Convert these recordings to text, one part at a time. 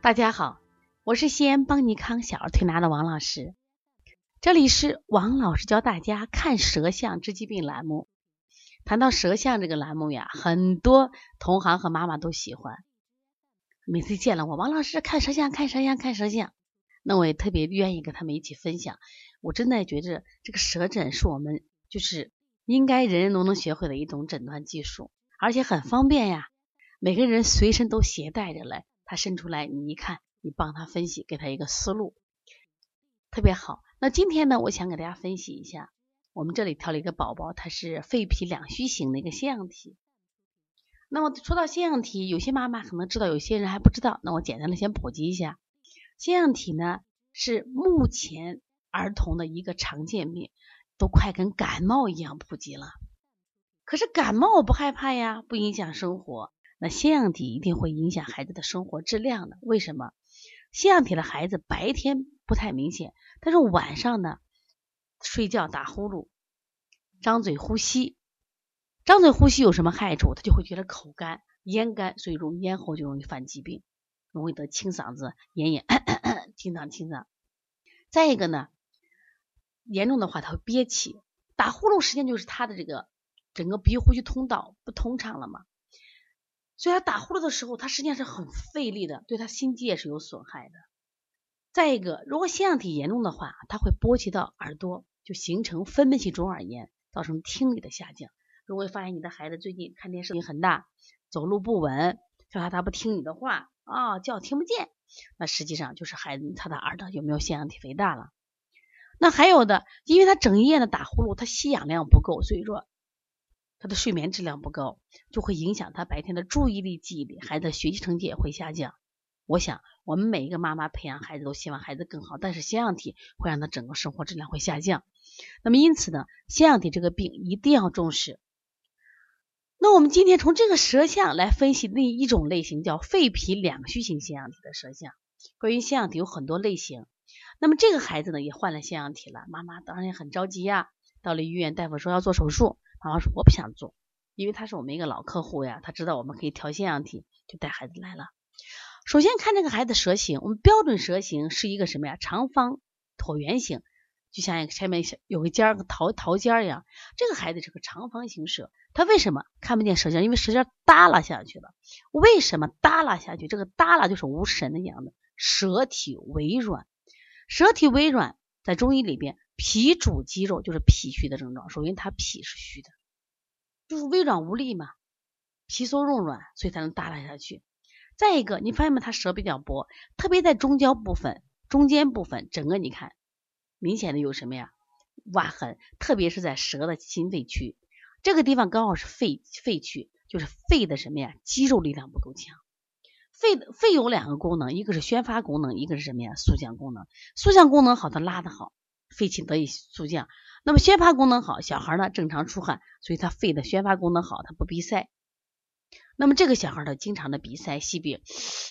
大家好，我是西安邦尼康小儿推拿的王老师，这里是王老师教大家看舌象治疾病栏目。谈到舌象这个栏目呀，很多同行和妈妈都喜欢。每次见了我，王老师看舌象，看舌象，看舌象，那我也特别愿意跟他们一起分享。我真的觉着这个舌诊是我们就是应该人人都能学会的一种诊断技术，而且很方便呀，每个人随身都携带着来。他伸出来，你一看，你帮他分析，给他一个思路，特别好。那今天呢，我想给大家分析一下，我们这里挑了一个宝宝，他是肺脾两虚型的一个腺样体。那么说到腺样体，有些妈妈可能知道，有些人还不知道。那我简单的先普及一下，腺样体呢是目前儿童的一个常见病，都快跟感冒一样普及了。可是感冒我不害怕呀，不影响生活。那腺样体一定会影响孩子的生活质量的。为什么？腺样体的孩子白天不太明显，但是晚上呢，睡觉打呼噜、张嘴呼吸，张嘴呼吸有什么害处？他就会觉得口干、咽干，所以容易咽喉就容易犯疾病，容易得清嗓子、咽炎、清嗓、清嗓。再一个呢，严重的话他会憋气，打呼噜实际上就是他的这个整个鼻呼吸通道不通畅了嘛。所以他打呼噜的时候，他实际上是很费力的，对他心肌也是有损害的。再一个，如果腺样体严重的话，它会波及到耳朵，就形成分泌性中耳炎，造成听力的下降。如果发现你的孩子最近看电视声音很大，走路不稳，叫他他不听你的话啊，叫听不见，那实际上就是孩子他的耳朵有没有腺样体肥大了。那还有的，因为他整夜的打呼噜，他吸氧量不够，所以说。他的睡眠质量不高，就会影响他白天的注意力、记忆力，孩子学习成绩也会下降。我想，我们每一个妈妈培养孩子都希望孩子更好，但是腺样体会让他整个生活质量会下降。那么因此呢，腺样体这个病一定要重视。那我们今天从这个舌象来分析另一种类型，叫肺脾两虚型腺样体的舌象。关于腺样体有很多类型，那么这个孩子呢也患了腺样体了，妈妈当然也很着急呀，到了医院，大夫说要做手术。妈妈说我不想做，因为他是我们一个老客户呀，他知道我们可以调腺样体，就带孩子来了。首先看这个孩子舌形，我们标准舌形是一个什么呀？长方椭圆形，就像一个前面有个尖儿，个桃桃尖一样。这个孩子是个长方形舌，他为什么看不见舌尖？因为舌尖耷拉下去了。为什么耷拉下去？这个耷拉就是无神的样子。舌体微软，舌体微软，在中医里边。脾主肌肉，就是脾虚的症状。首先，他脾是虚的，就是微软无力嘛，皮松肉软，所以才能耷拉下去。再一个，你发现没？他舌比较薄，特别在中焦部分、中间部分，整个你看，明显的有什么呀？挖痕，特别是在舌的心肺区，这个地方刚好是肺肺区，就是肺的什么呀？肌肉力量不够强。肺肺有两个功能，一个是宣发功能，一个是什么呀？肃降功能。肃降功能好，它拉的好。肺气得以肃降，那么宣发功能好，小孩呢正常出汗，所以他肺的宣发功能好，他不鼻塞。那么这个小孩呢经常的鼻塞吸鼻，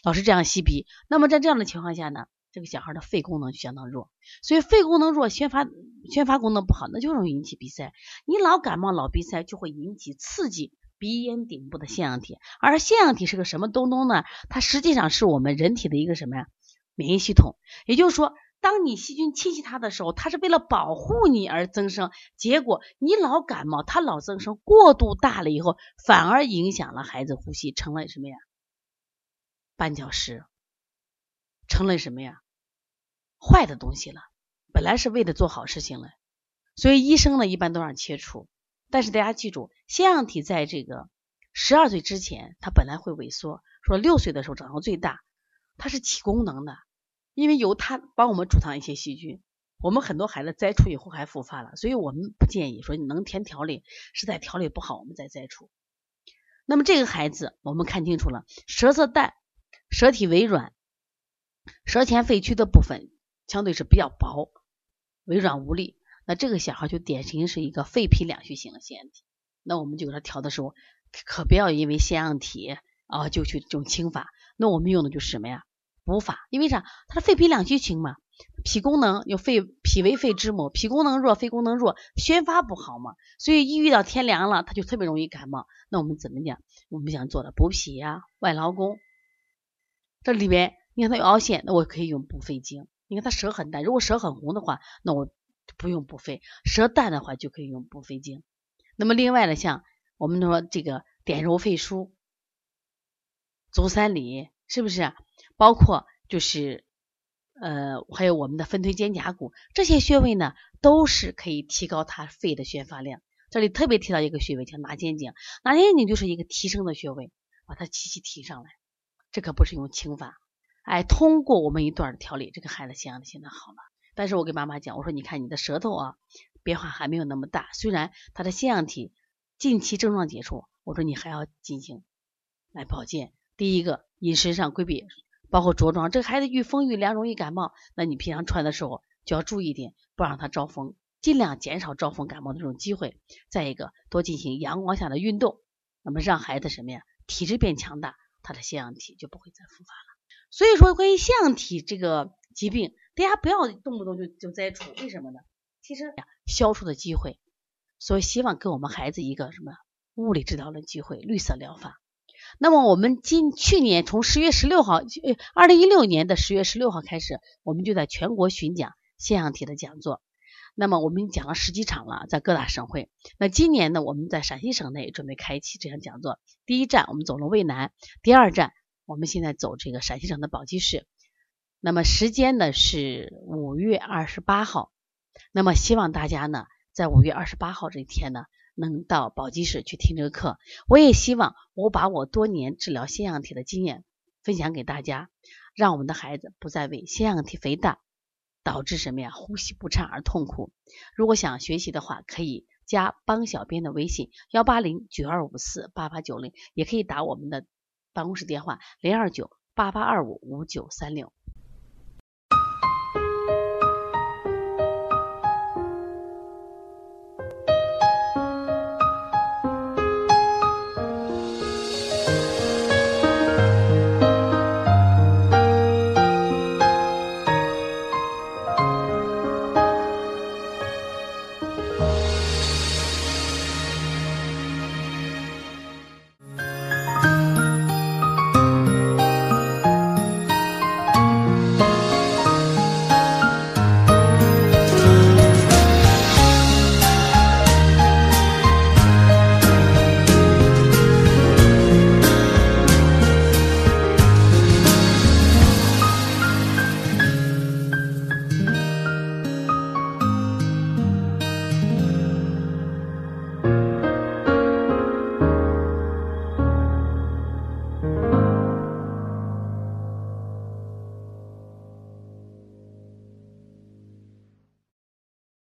老是这样吸鼻，那么在这样的情况下呢，这个小孩的肺功能就相当弱，所以肺功能弱，宣发宣发功能不好，那就容易引起鼻塞。你老感冒老鼻塞，就会引起刺激鼻咽顶部的腺样体，而腺样体是个什么东东呢？它实际上是我们人体的一个什么呀？免疫系统，也就是说。当你细菌侵袭它的时候，它是为了保护你而增生，结果你老感冒，它老增生，过度大了以后，反而影响了孩子呼吸，成了什么呀？绊脚石，成了什么呀？坏的东西了。本来是为了做好事情了，所以医生呢一般都让切除。但是大家记住，腺样体在这个十二岁之前，它本来会萎缩，说六岁的时候长到最大，它是起功能的。因为由它帮我们储藏一些细菌，我们很多孩子摘除以后还复发了，所以我们不建议说你能填调理，实在调理不好我们再摘除。那么这个孩子我们看清楚了，舌色淡，舌体微软，舌前肺区的部分相对是比较薄，微软无力，那这个小孩就典型是一个肺脾两虚型的腺样体。那我们就给他调的时候，可不要因为腺样体啊就去这种清法，那我们用的就是什么呀？补法，因为啥？它是肺脾两虚情嘛，脾功能有肺，脾为肺之母，脾功能弱，肺功能弱，宣发不好嘛，所以一遇到天凉了，它就特别容易感冒。那我们怎么讲？我们想做的补脾呀，外劳宫，这里边你看他有凹陷，那我可以用补肺经。你看他舌很淡，如果舌很红的话，那我不用补肺；舌淡的话就可以用补肺经。那么另外呢，像我们说这个点揉肺腧、足三里，是不是？包括就是呃，还有我们的分推肩胛骨这些穴位呢，都是可以提高他肺的宣发量。这里特别提到一个穴位叫拿肩颈，拿肩颈就是一个提升的穴位，把它气息提上来。这可不是用清法，哎，通过我们一段的调理，这个孩子腺样体现在好了。但是我给妈妈讲，我说你看你的舌头啊，变化还没有那么大，虽然他的腺样体近期症状解除，我说你还要进行来保健。第一个饮食上规避，包括着装，这个孩子遇风遇凉容易感冒，那你平常穿的时候就要注意点，不让他招风，尽量减少招风感冒的这种机会。再一个，多进行阳光下的运动，那么让孩子什么呀，体质变强大。他的腺样体就不会再复发了。所以说，关于腺样体这个疾病，大家不要动不动就就摘除，为什么呢？其实消除的机会，所以希望给我们孩子一个什么物理治疗的机会，绿色疗法。那么我们今去年从十月十六号，呃，二零一六年的十月十六号开始，我们就在全国巡讲腺样体的讲座。那么我们讲了十几场了，在各大省会。那今年呢，我们在陕西省内准备开启这项讲座。第一站我们走了渭南，第二站我们现在走这个陕西省的宝鸡市。那么时间呢是五月二十八号。那么希望大家呢在五月二十八号这一天呢能到宝鸡市去听这个课。我也希望我把我多年治疗腺样体的经验分享给大家，让我们的孩子不再为腺样体肥大。导致什么呀？呼吸不畅而痛苦。如果想学习的话，可以加帮小编的微信幺八零九二五四八八九零，也可以打我们的办公室电话零二九八八二五五九三六。